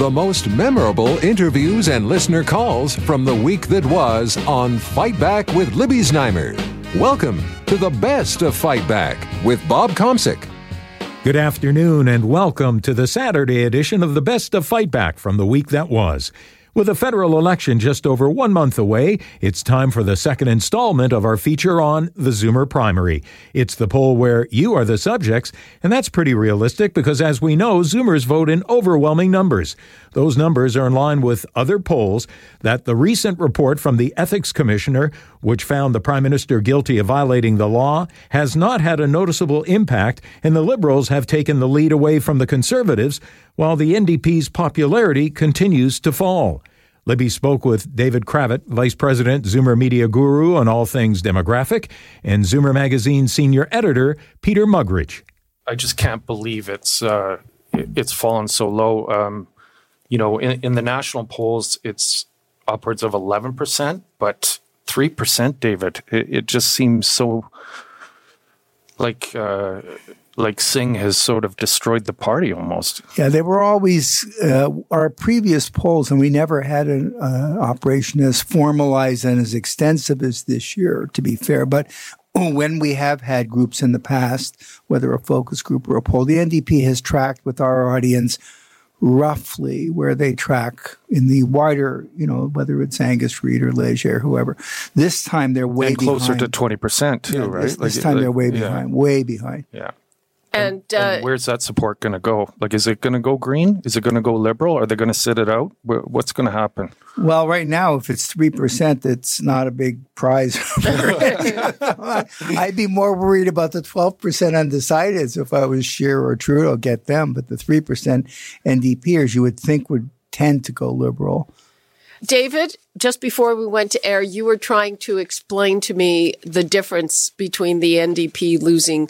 The most memorable interviews and listener calls from the week that was on Fight Back with Libby Znaimer. Welcome to the best of Fight Back with Bob Komsic. Good afternoon and welcome to the Saturday edition of the Best of Fight Back from the week that was. With a federal election just over one month away, it's time for the second installment of our feature on the Zoomer primary. It's the poll where you are the subjects, and that's pretty realistic because, as we know, Zoomers vote in overwhelming numbers. Those numbers are in line with other polls that the recent report from the Ethics Commissioner, which found the Prime Minister guilty of violating the law, has not had a noticeable impact, and the Liberals have taken the lead away from the Conservatives, while the NDP's popularity continues to fall. Libby spoke with David Kravitz, Vice President, Zoomer Media Guru on all things demographic, and Zoomer Magazine Senior Editor Peter Muggeridge. I just can't believe it's uh, it's fallen so low. Um, you know, in, in the national polls, it's upwards of eleven percent, but three percent, David. It, it, just seems so like uh, like Singh has sort of destroyed the party almost. Yeah, they were always uh, our previous polls, and we never had an uh, operation as formalized and as extensive as this year. To be fair, but when we have had groups in the past, whether a focus group or a poll, the NDP has tracked with our audience roughly where they track in the wider, you know, whether it's Angus Reid or Leger, whoever. This time they're way and closer behind. to 20% too, yeah, right? This, this like, time like, they're way behind, yeah. way behind. Yeah. And, and, uh, and, where's that support going to go? Like, is it going to go green? Is it going to go liberal? Are they going to sit it out? What's going to happen? Well, right now, if it's three percent, it's not a big prize. I'd be more worried about the twelve percent undecideds if I was Scheer or Trudeau get them, but the three percent NDPers you would think would tend to go liberal. David, just before we went to air, you were trying to explain to me the difference between the NDP losing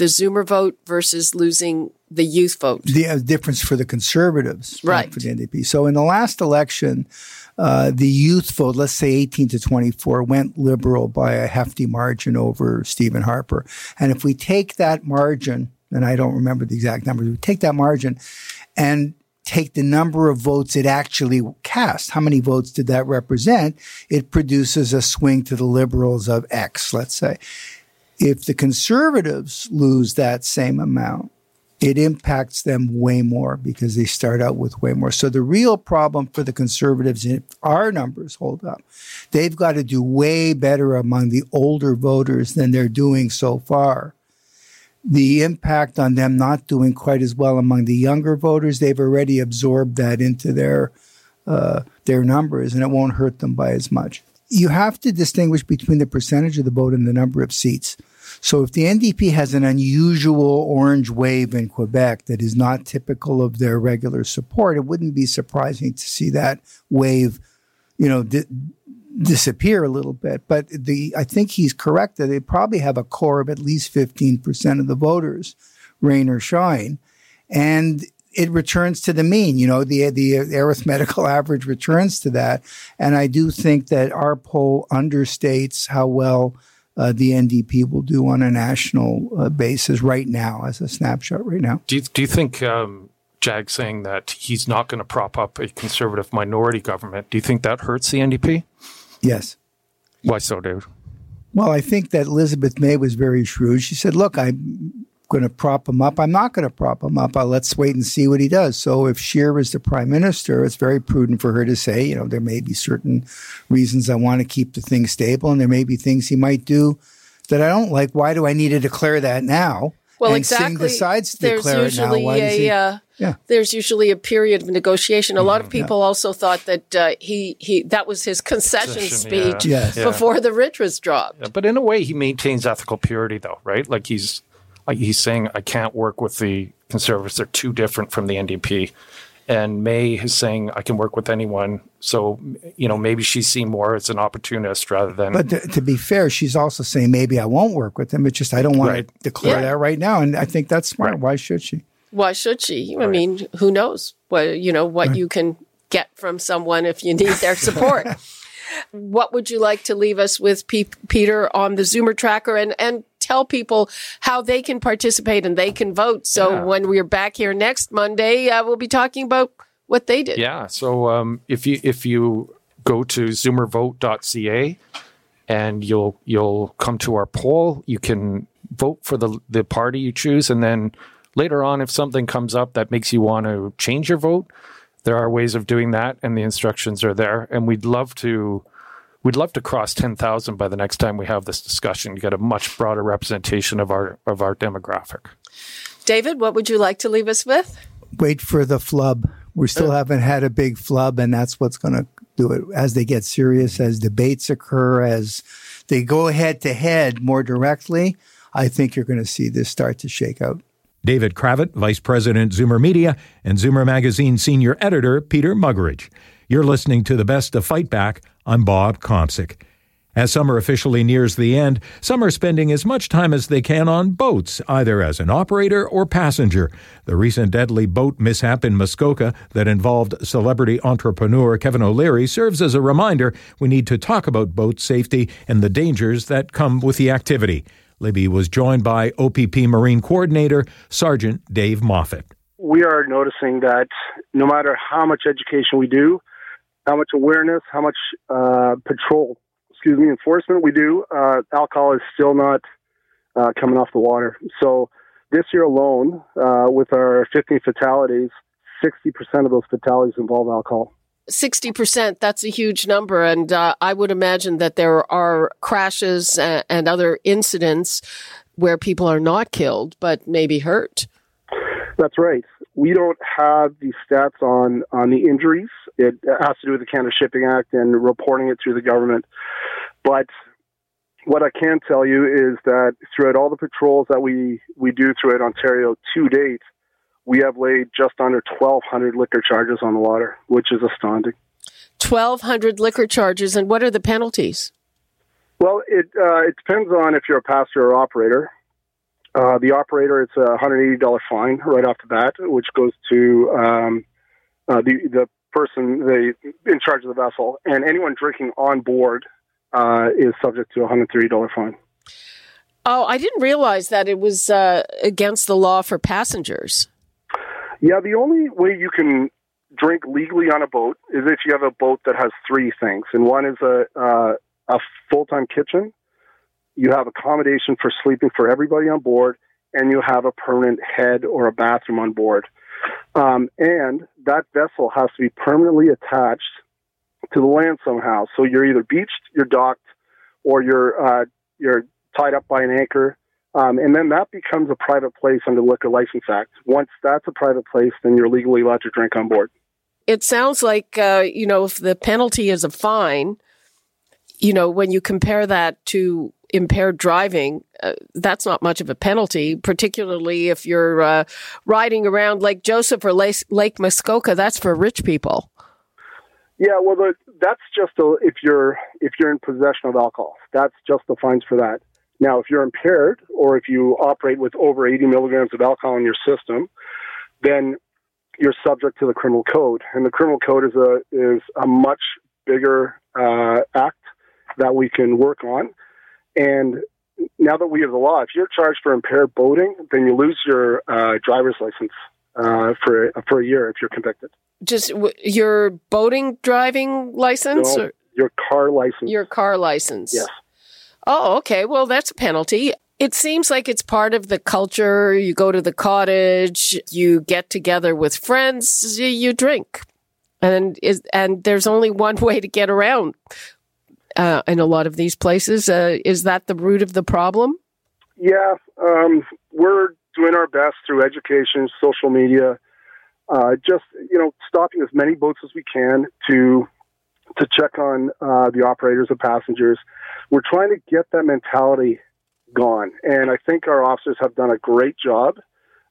the Zoomer vote versus losing the youth vote. The uh, difference for the conservatives, right? For the NDP. So in the last election, uh, the youth vote, let's say 18 to 24, went liberal by a hefty margin over Stephen Harper. And if we take that margin, and I don't remember the exact numbers, we take that margin and take the number of votes it actually cast. How many votes did that represent? It produces a swing to the liberals of X, let's say. If the conservatives lose that same amount, it impacts them way more because they start out with way more. So the real problem for the conservatives, if our numbers hold up, they've got to do way better among the older voters than they're doing so far. The impact on them not doing quite as well among the younger voters, they've already absorbed that into their uh, their numbers, and it won't hurt them by as much. You have to distinguish between the percentage of the vote and the number of seats. So if the NDP has an unusual orange wave in Quebec that is not typical of their regular support, it wouldn't be surprising to see that wave, you know, di- disappear a little bit. But the I think he's correct that they probably have a core of at least 15% of the voters, rain or shine. And it returns to the mean. You know, the the arithmetical average returns to that, and I do think that our poll understates how well uh, the NDP will do on a national uh, basis right now, as a snapshot right now. Do you, do you think um, Jag saying that he's not going to prop up a conservative minority government? Do you think that hurts the NDP? Yes. Why so, David? Well, I think that Elizabeth May was very shrewd. She said, "Look, I'm going to prop him up. I'm not going to prop him up. Uh, let's wait and see what he does. So if Scheer is the prime minister, it's very prudent for her to say, you know, there may be certain reasons I want to keep the thing stable, and there may be things he might do that I don't like. Why do I need to declare that now? Well, and exactly. Singh decides to there's declare usually it now. Why a, he, uh, yeah. There's usually a period of negotiation. A lot of people yeah. also thought that uh, he he that was his concession, Concession, speech yeah. Yes. before the writ was dropped. Yeah, but in a way, he maintains ethical purity, though, right? Like he's like he's saying, I can't work with the conservatives; they're too different from the NDP. And May is saying, I can work with anyone. So, you know, maybe she's seen more as an opportunist rather than. But to, to be fair, she's also saying maybe I won't work with them. It's just I don't want Right. to declare Yeah. that right now, and I think that's smart. Right. Why should she? Why should she? I Right. mean, who knows what you know what you can get from someone if you need their support. what would you like to leave us with, Pe- Peter, on the Zoomer tracker and and tell people how they can participate and they can vote. So Yeah. when we're back here next Monday, uh, we'll be talking about what they did. Yeah. So um, if you if you go to zoomervote.ca and you'll you'll come to our poll, you can vote for the the party you choose, and then later on, if something comes up that makes you want to change your vote, there are ways of doing that, and the instructions are there. And we'd love to we'd love to cross 10,000 by the next time we have this discussion, get a much broader representation of our of our demographic. David, what would you like to leave us with? Wait for the flub. We still uh, haven't had a big flub, and that's what's going to do it as they get serious, as debates occur, as they go head to head more directly. I think you're going to see this start to shake out. David Kravitz, Vice President, Zoomer Media, and Zoomer Magazine Senior Editor, Peter Muggeridge. You're listening to the best of Fight Back. I'm Bob Komsic. As summer officially nears the end, some are spending as much time as they can on boats, either as an operator or passenger. The recent deadly boat mishap in Muskoka that involved celebrity entrepreneur Kevin O'Leary serves as a reminder we need to talk about boat safety and the dangers that come with the activity. Libby was joined by OPP Marine Coordinator Sergeant Dave Moffat. We are noticing that no matter how much education we do, how much awareness, how much uh, patrol, excuse me, enforcement we do, uh, alcohol is still not uh, coming off the water. So this year alone, uh, with our 15 fatalities, 60% of those fatalities involve alcohol. 60%, that's a huge number. And uh, I would imagine that there are crashes and, and other incidents where people are not killed, but maybe hurt. That's right. We don't have the stats on, on the injuries. It has to do with the Canada Shipping Act and reporting it through the government. But what I can tell you is that throughout all the patrols that we, we do throughout Ontario to date, we have laid just under 1,200 liquor charges on the water, which is astounding. 1,200 liquor charges, and what are the penalties? Well, it uh, it depends on if you're a passenger or operator. Uh, the operator, it's a $180 fine right off the bat, which goes to um, uh, the the person they in charge of the vessel, and anyone drinking on board uh, is subject to a $130 fine. Oh, I didn't realize that it was uh, against the law for passengers. Yeah, the only way you can drink legally on a boat is if you have a boat that has three things, and one is a uh, a full time kitchen. You have accommodation for sleeping for everybody on board, and you have a permanent head or a bathroom on board. Um, and that vessel has to be permanently attached to the land somehow. So you're either beached, you're docked, or you're uh, you're tied up by an anchor um, and then that becomes a private place under Liquor License Act. Once that's a private place, then you're legally allowed to drink on board. It sounds like, uh, you know, if the penalty is a fine, you know, when you compare that to impaired driving, uh, that's not much of a penalty, particularly if you're uh, riding around Lake Joseph or Lake, Lake Muskoka. That's for rich people. Yeah, well, the, that's just a, if you're if you're in possession of alcohol. That's just the fines for that. Now, if you're impaired or if you operate with over 80 milligrams of alcohol in your system, then you're subject to the criminal code. And the criminal code is a is a much bigger uh, act that we can work on. And now that we have the law, if you're charged for impaired boating, then you lose your uh, driver's license uh, for for a year if you're convicted. Just w- your boating driving license, no, your car license. Your car license. Yes. Oh, okay. Well, that's a penalty. It seems like it's part of the culture. You go to the cottage, you get together with friends, you drink. And is and there's only one way to get around uh, in a lot of these places. Uh, is that the root of the problem? Yeah, um, we're doing our best through education, social media, uh, just you know, stopping as many boats as we can to to check on uh, the operators and passengers. We're trying to get that mentality gone, and I think our officers have done a great job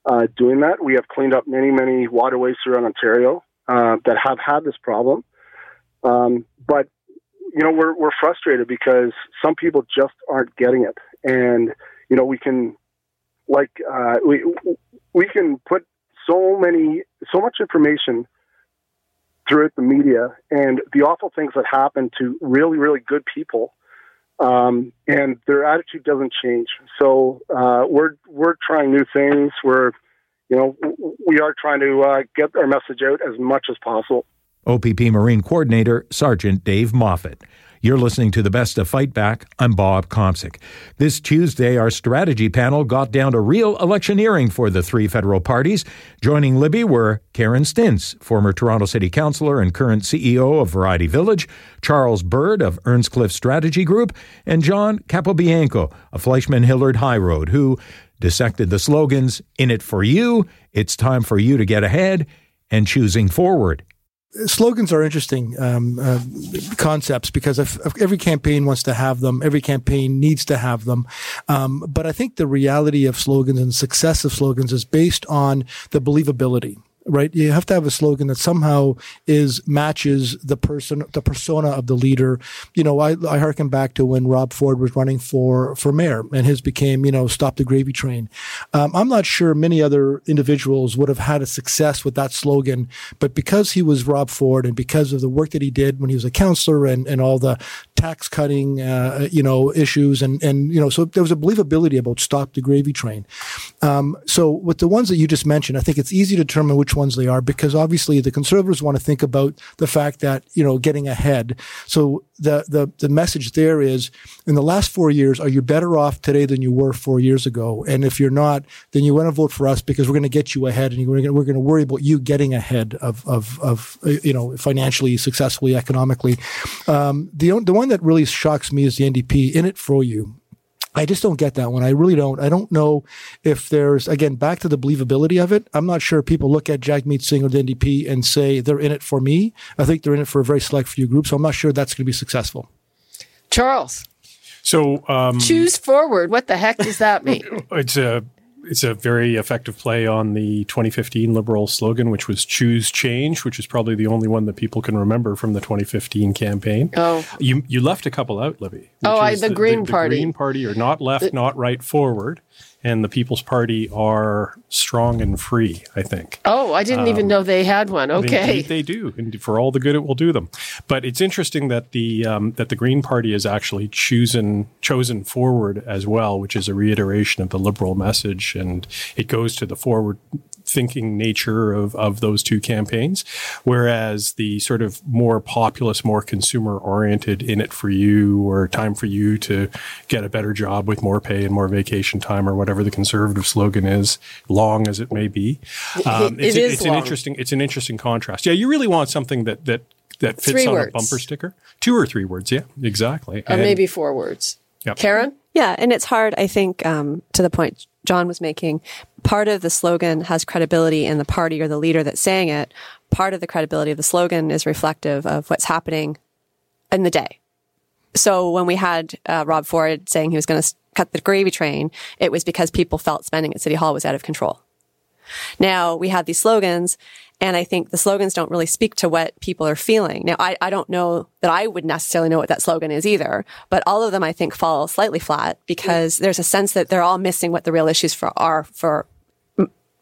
uh, doing that. We have cleaned up many, many waterways throughout Ontario uh, that have had this problem, um, but you know we're we're frustrated because some people just aren't getting it, and you know we can like uh, we we can put so many so much information throughout the media and the awful things that happen to really, really good people. Um, and their attitude doesn't change. So uh, we're we're trying new things. We're you know, we are trying to uh, get our message out as much as possible. OPP Marine Coordinator Sergeant Dave Moffat. You're listening to the best of Fight Back. I'm Bob Komsic. This Tuesday, our strategy panel got down to real electioneering for the three federal parties. Joining Libby were Karen Stintz, former Toronto City Councillor and current CEO of Variety Village, Charles Bird of Earnscliffe Strategy Group, and John Capobianco of Fleishman Hillard High Road, who dissected the slogans In It For You, It's Time For You to Get Ahead, and Choosing Forward slogans are interesting um, uh, concepts because if, if every campaign wants to have them, every campaign needs to have them. Um, but I think the reality of slogans and success of slogans is based on the believability right? You have to have a slogan that somehow is matches the person, the persona of the leader. You know, I, I harken back to when Rob Ford was running for, for mayor and his became, you know, stop the gravy train. Um, I'm not sure many other individuals would have had a success with that slogan, but because he was Rob Ford and because of the work that he did when he was a counselor and, and all the tax cutting, uh, you know, issues and, and, you know, so there was a believability about stop the gravy train. Um, so with the ones that you just mentioned, I think it's easy to determine which ones they are because obviously the conservatives want to think about the fact that, you know, getting ahead. So the, the, the message there is in the last four years, are you better off today than you were four years ago? And if you're not, then you want to vote for us because we're going to get you ahead and we're going to, we're going to worry about you getting ahead of, of, of, you know, financially, successfully, economically. Um, the, the one that really shocks me is the NDP in it for you. I just don't get that one. I really don't. I don't know if there's again back to the believability of it. I'm not sure people look at Jack Jagmeet Singh or the NDP and say they're in it for me. I think they're in it for a very select few groups. So I'm not sure that's going to be successful. Charles. So um, choose forward. What the heck does that mean? it's a it's a very effective play on the 2015 Liberal slogan, which was "Choose Change," which is probably the only one that people can remember from the 2015 campaign. Oh, you you left a couple out, Libby. Oh, I, the, the, Green the, Party. The Green Party are not left, not right, forward and the People's Party are strong and free, I think. Oh, I didn't um, even know they had one. Okay. They, they, do. And for all the good it will do them. But it's interesting that the um, that the Green Party is actually chosen chosen forward as well, which is a reiteration of the liberal message and it goes to the forward thinking nature of, of those two campaigns. Whereas the sort of more populist, more consumer oriented in it for you or time for you to get a better job with more pay and more vacation time or whatever the conservative slogan is, long as it may be. Um, it's, it is it's long. an interesting, it's an interesting contrast. Yeah. You really want something that, that, that fits three on words. a bumper sticker. Two or three words. Yeah, exactly. Or and, maybe four words. Yep. Karen? Yeah, and it's hard, I think, um, to the point John was making. Part of the slogan has credibility in the party or the leader that's saying it. Part of the credibility of the slogan is reflective of what's happening in the day. So when we had uh, Rob Ford saying he was going to cut the gravy train, it was because people felt spending at City Hall was out of control. Now we have these slogans and I think the slogans don't really speak to what people are feeling. Now, I, I don't know that I would necessarily know what that slogan is either, but all of them I think fall slightly flat because there's a sense that they're all missing what the real issues for are for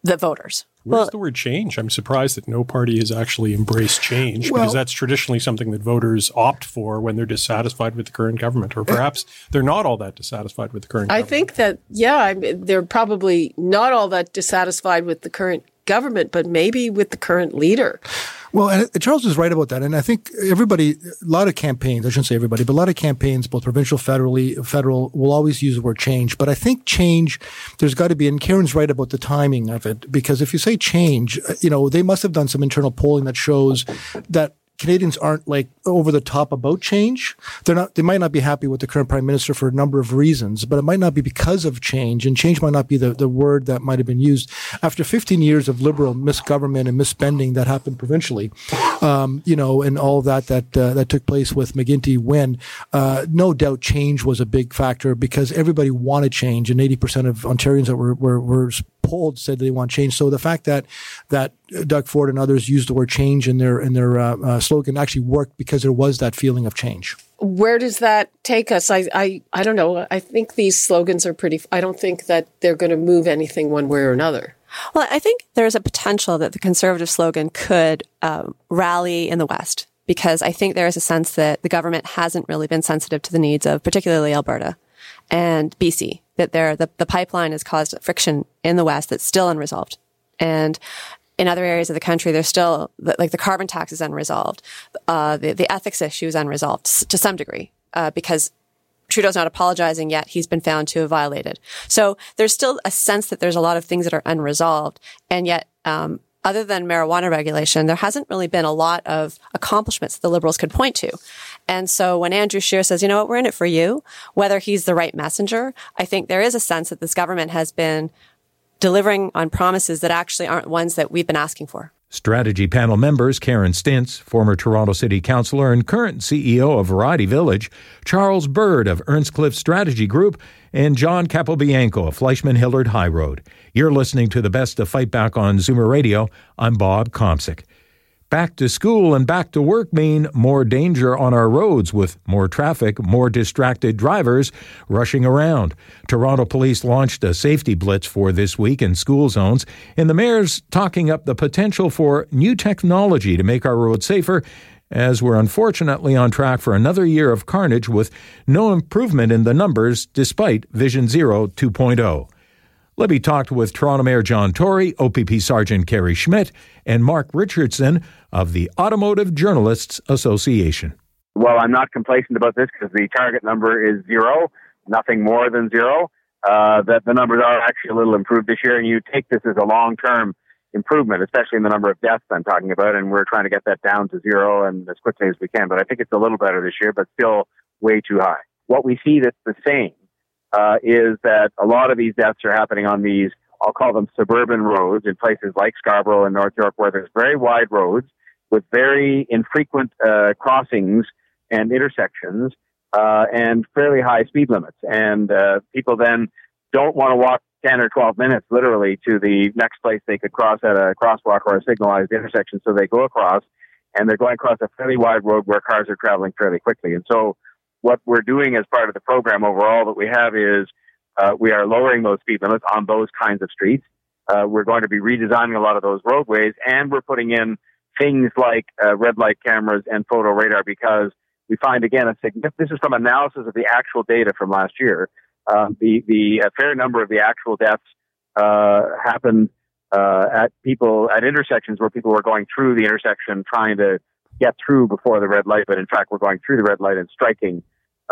the voters. Where's well, the word change? I'm surprised that no party has actually embraced change well, because that's traditionally something that voters opt for when they're dissatisfied with the current government, or perhaps they're not all that dissatisfied with the current I government. think that, yeah, they're probably not all that dissatisfied with the current government, but maybe with the current leader. Well, and Charles is right about that. And I think everybody, a lot of campaigns, I shouldn't say everybody, but a lot of campaigns, both provincial, federally, federal, will always use the word change. But I think change, there's got to be, and Karen's right about the timing of it, because if you say change, uh, you know, they must have done some internal polling that shows that Canadians aren't like over the top about change. They're not, they might not be happy with the current prime minister for a number of reasons, but it might not be because of change. And change might not be the, the word that might have been used. After 15 years of liberal misgovernment and misspending that happened provincially, um, you know, and all that, that, uh, that took place with McGuinty when uh, no doubt change was a big factor because everybody wanted change and 80% of Ontarians that were, were, were polled said they want change. So the fact that that Doug Ford and others used the word change in their in their uh, uh, slogan actually worked because there was that feeling of change. Where does that take us? I, I I don't know. I think these slogans are pretty. I don't think that they're going to move anything one way or another. Well, I think there's a potential that the conservative slogan could uh, rally in the West because I think there is a sense that the government hasn't really been sensitive to the needs of particularly Alberta and BC, that there, the, the pipeline has caused friction in the West that's still unresolved. And in other areas of the country, there's still like the carbon tax is unresolved. Uh, the, the ethics issue is unresolved to some degree uh, because Trudeau's not apologizing yet. He's been found to have violated. So there's still a sense that there's a lot of things that are unresolved. And yet, um, other than marijuana regulation, there hasn't really been a lot of accomplishments the Liberals could point to. And so when Andrew Scheer says, you know what, we're in it for you, whether he's the right messenger, I think there is a sense that this government has been delivering on promises that actually aren't ones that we've been asking for. Strategy panel members Karen Stintz, former Toronto City Councillor and current CEO of Variety Village, Charles Bird of Earnscliffe Strategy Group, and John Capobianco of Fleishman Hillard High Road. You're listening to the best of Fight Back on Zoomer Radio. I'm Bob Komsic. Back to school and back to work mean more danger on our roads with more traffic, more distracted drivers rushing around. Toronto police launched a safety blitz for this week in school zones, and the mayor's talking up the potential for new technology to make our roads safer as we're unfortunately on track for another year of carnage with no improvement in the numbers despite Vision Zero 2.0. Libby talked with Toronto Mayor John Tory, OPP Sergeant Kerry Schmidt, and Mark Richardson of the Automotive Journalists Association. Well, I'm not complacent about this because the target number is zero, nothing more than zero. Uh, that the numbers are actually a little improved this year, and you take this as a long term improvement, especially in the number of deaths I'm talking about, and we're trying to get that down to zero and as quickly as we can. But I think it's a little better this year, but still way too high. What we see that's the same uh, is that a lot of these deaths are happening on these, I'll call them suburban roads in places like Scarborough and North York, where there's very wide roads with very infrequent uh, crossings and intersections uh, and fairly high speed limits. And uh, people then don't want to walk 10 or 12 minutes literally to the next place they could cross at a crosswalk or a signalized intersection. So they go across and they're going across a fairly wide road where cars are traveling fairly quickly. And so what we're doing as part of the program overall that we have is uh, we are lowering those speed limits on those kinds of streets. Uh, we're going to be redesigning a lot of those roadways, and we're putting in things like uh, red light cameras and photo radar because we find again a significant. This is from analysis of the actual data from last year. Um, the the a fair number of the actual deaths uh, happened uh, at people at intersections where people were going through the intersection trying to get through before the red light, but in fact we're going through the red light and striking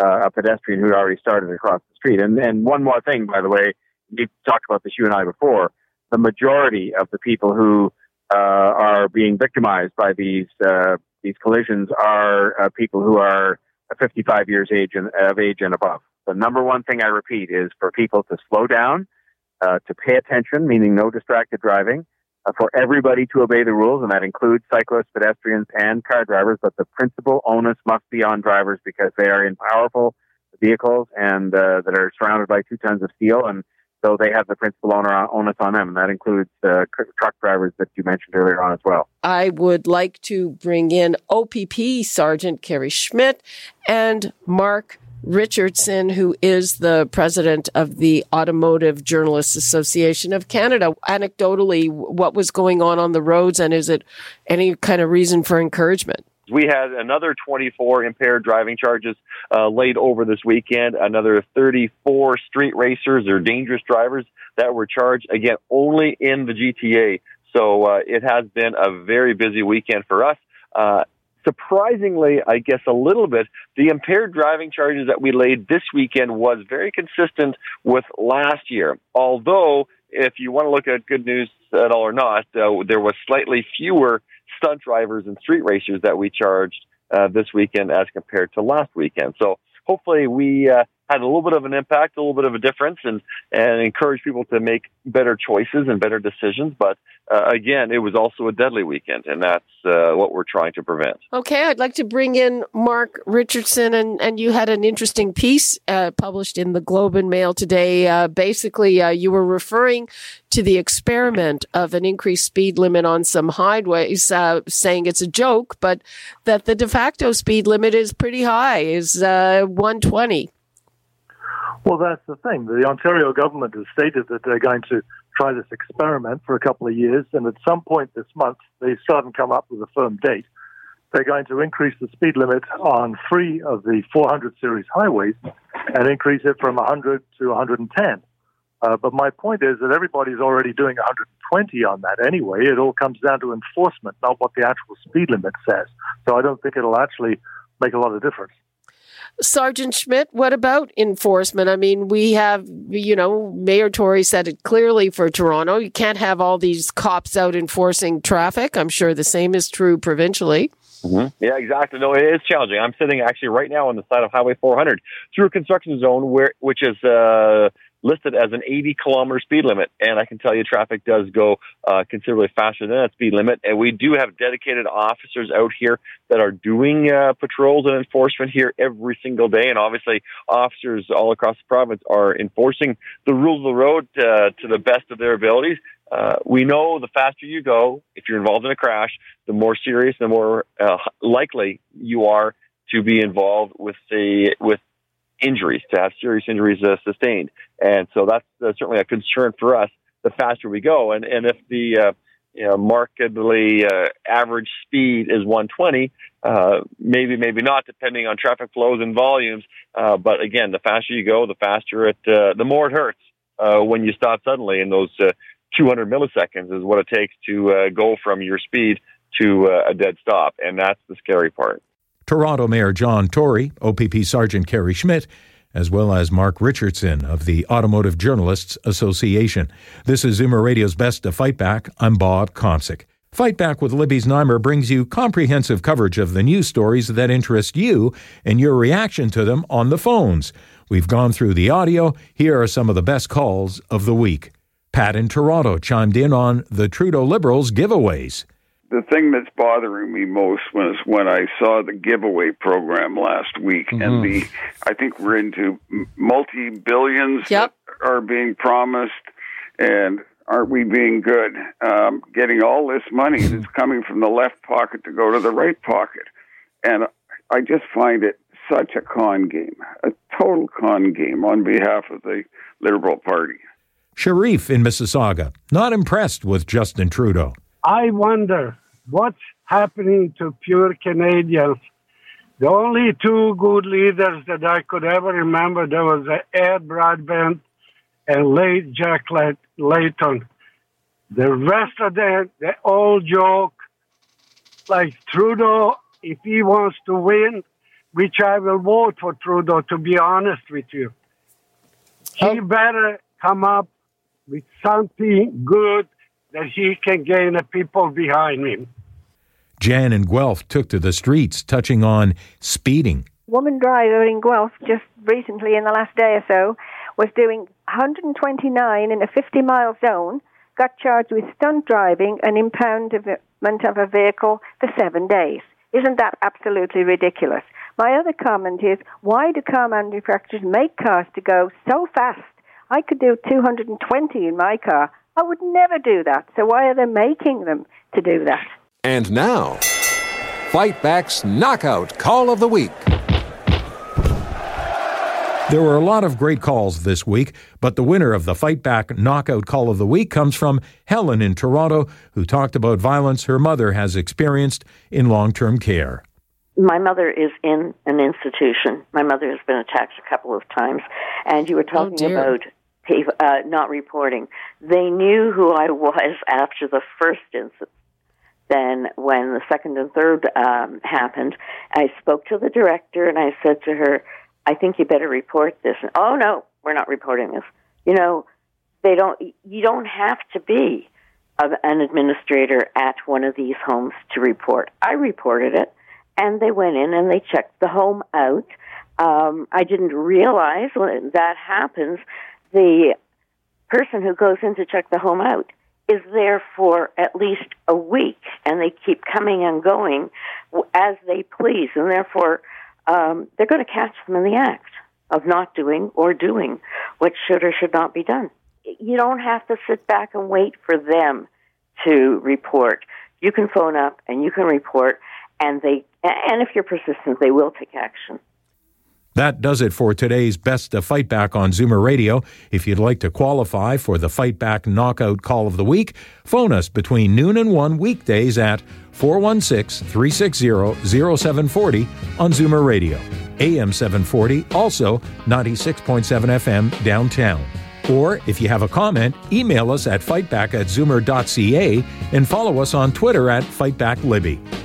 uh, a pedestrian who'd already started across the street. And and one more thing, by the way, we've talked about this you and I before. The majority of the people who uh, are being victimized by these uh, these collisions are uh, people who are 55 years age and, of age and above. The number one thing I repeat is for people to slow down, uh, to pay attention, meaning no distracted driving, for everybody to obey the rules, and that includes cyclists, pedestrians, and car drivers. But the principal onus must be on drivers because they are in powerful vehicles and uh, that are surrounded by two tons of steel, and so they have the principal owner onus on them, and that includes uh, truck drivers that you mentioned earlier on as well. I would like to bring in OPP Sergeant Kerry Schmidt and Mark Richardson, who is the president of the Automotive Journalists Association of Canada. Anecdotally, what was going on on the roads, and is it any kind of reason for encouragement? We had another 24 impaired driving charges uh, laid over this weekend, another 34 street racers or dangerous drivers that were charged, again, only in the GTA. So uh, it has been a very busy weekend for us. Uh, surprisingly, I guess a little bit, the impaired driving charges that we laid this weekend was very consistent with last year. Although, if you want to look at good news at all or not, uh, there was slightly fewer stunt drivers and street racers that we charged uh, this weekend as compared to last weekend. So hopefully we uh, had a little bit of an impact, a little bit of a difference, and and encourage people to make better choices and better decisions. But uh, again, it was also a deadly weekend, and that's uh, what we're trying to prevent. Okay, I'd like to bring in Mark Richardson, and and you had an interesting piece uh, published in the Globe and Mail today. Uh, basically, uh, you were referring to the experiment of an increased speed limit on some highways, uh, saying it's a joke, but that the de facto speed limit is pretty high, is 120. Well, that's the thing. The Ontario government has stated that they're going to try this experiment for a couple of years, and at some point this month, they still haven't come up with a firm date. They're going to increase the speed limit on three of the 400 series highways and increase it from 100 to 110. Uh, but my point is that everybody's already doing 120 on that anyway. It all comes down to enforcement, not what the actual speed limit says. So I don't think it'll actually make a lot of difference. Sergeant Schmidt, what about enforcement? I mean, we have, you know, Mayor Tory said it clearly for Toronto. You can't have all these cops out enforcing traffic. I'm sure the same is true provincially. Mm-hmm. Yeah, exactly. No, it is challenging. I'm sitting actually right now on the side of Highway 400 through a construction zone where, which is uh, listed as an 80 kilometer speed limit. And I can tell you traffic does go uh, considerably faster than that speed limit. And we do have dedicated officers out here that are doing uh, patrols and enforcement here every single day. And obviously, officers all across the province are enforcing the rules of the road uh, to the best of their abilities. Uh, we know the faster you go, if you're involved in a crash, the more serious, the more uh, likely you are to be involved with the with injuries, to have serious injuries uh, sustained. And so that's uh, certainly a concern for us. The faster we go, and and if the uh, you know, markedly uh, average speed is 120, uh, maybe maybe not, depending on traffic flows and volumes. Uh, but again, the faster you go, the faster it, the more it hurts when you stop suddenly. And those 200 milliseconds is what it takes to go from your speed to a dead stop, and that's the scary part. Toronto Mayor John Tory, OPP Sergeant Kerry Schmidt, as well as Mark Richardson of the Automotive Journalists Association. This is Zoomer Radio's Best to Fight Back. I'm Bob Komsic. Fight Back with Libby's Znaimer brings you comprehensive coverage of the news stories that interest you and your reaction to them on the phones. We've gone through the audio. Here are some of the best calls of the week. Pat in Toronto chimed in on the Trudeau Liberals giveaways the thing that's bothering me most was when I saw the giveaway program last week, mm-hmm. and the I think we're into multi billions yep. are being promised, and aren't we being good? Um, getting all this money that's coming from the left pocket to go to the right pocket, and I just find it such a con game, a total con game on behalf of the Liberal Party. Sharif in Mississauga, not impressed with Justin Trudeau. I wonder what's happening to pure Canadians. The only two good leaders that I could ever remember there was uh, Ed Broadbent and late Jack Layton. The rest of them, the old joke, like Trudeau, if he wants to win, which I will vote for Trudeau, to be honest with you. He better come up with something good that he can gain the people behind him. Jan and Guelph took to the streets, touching on speeding. Woman driver in Guelph just recently in the last day or so was doing 129 in a 50 mile zone, got charged with stunt driving and impoundment of a vehicle for seven days. Isn't that absolutely ridiculous? My other comment is why do car manufacturers make cars to go so fast? I could do 220 in my car. I would never do that. So why are they making them to do that? And now, Fight Back's Knockout Call of the Week. There were a lot of great calls this week, but the winner of the Fight Back Knockout Call of the Week comes from Helen in Toronto, who talked about violence her mother has experienced in long term care. My mother is in an institution. My mother has been attacked a couple of times, and you were oh, talking oh about uh, not reporting. They knew who I was after the first incident. Then, when the second and third um, happened, I spoke to the director and I said to her, "I think you better report this." And, oh no, we're not reporting this. You know, they don't. You don't have to be an administrator at one of these homes to report. I reported it, and they went in and they checked the home out. Um, I didn't realize when that happens the person who goes in to check the home out is there for at least a week, and they keep coming and going as they please, and therefore um, they're going to catch them in the act of not doing or doing what should or should not be done. You don't have to sit back and wait for them to report. You can phone up and you can report, and they and if you're persistent, they will take action. That does it for today's Best of Fight Back on Zoomer Radio. If you'd like to qualify for the Fight Back Knockout Call of the Week, phone us between noon and 1 weekdays at 416 360 0740 on Zoomer Radio. AM 740, also 96.7 FM downtown. Or if you have a comment, email us at fightback at zoomer.ca and follow us on Twitter at FightbackLibby.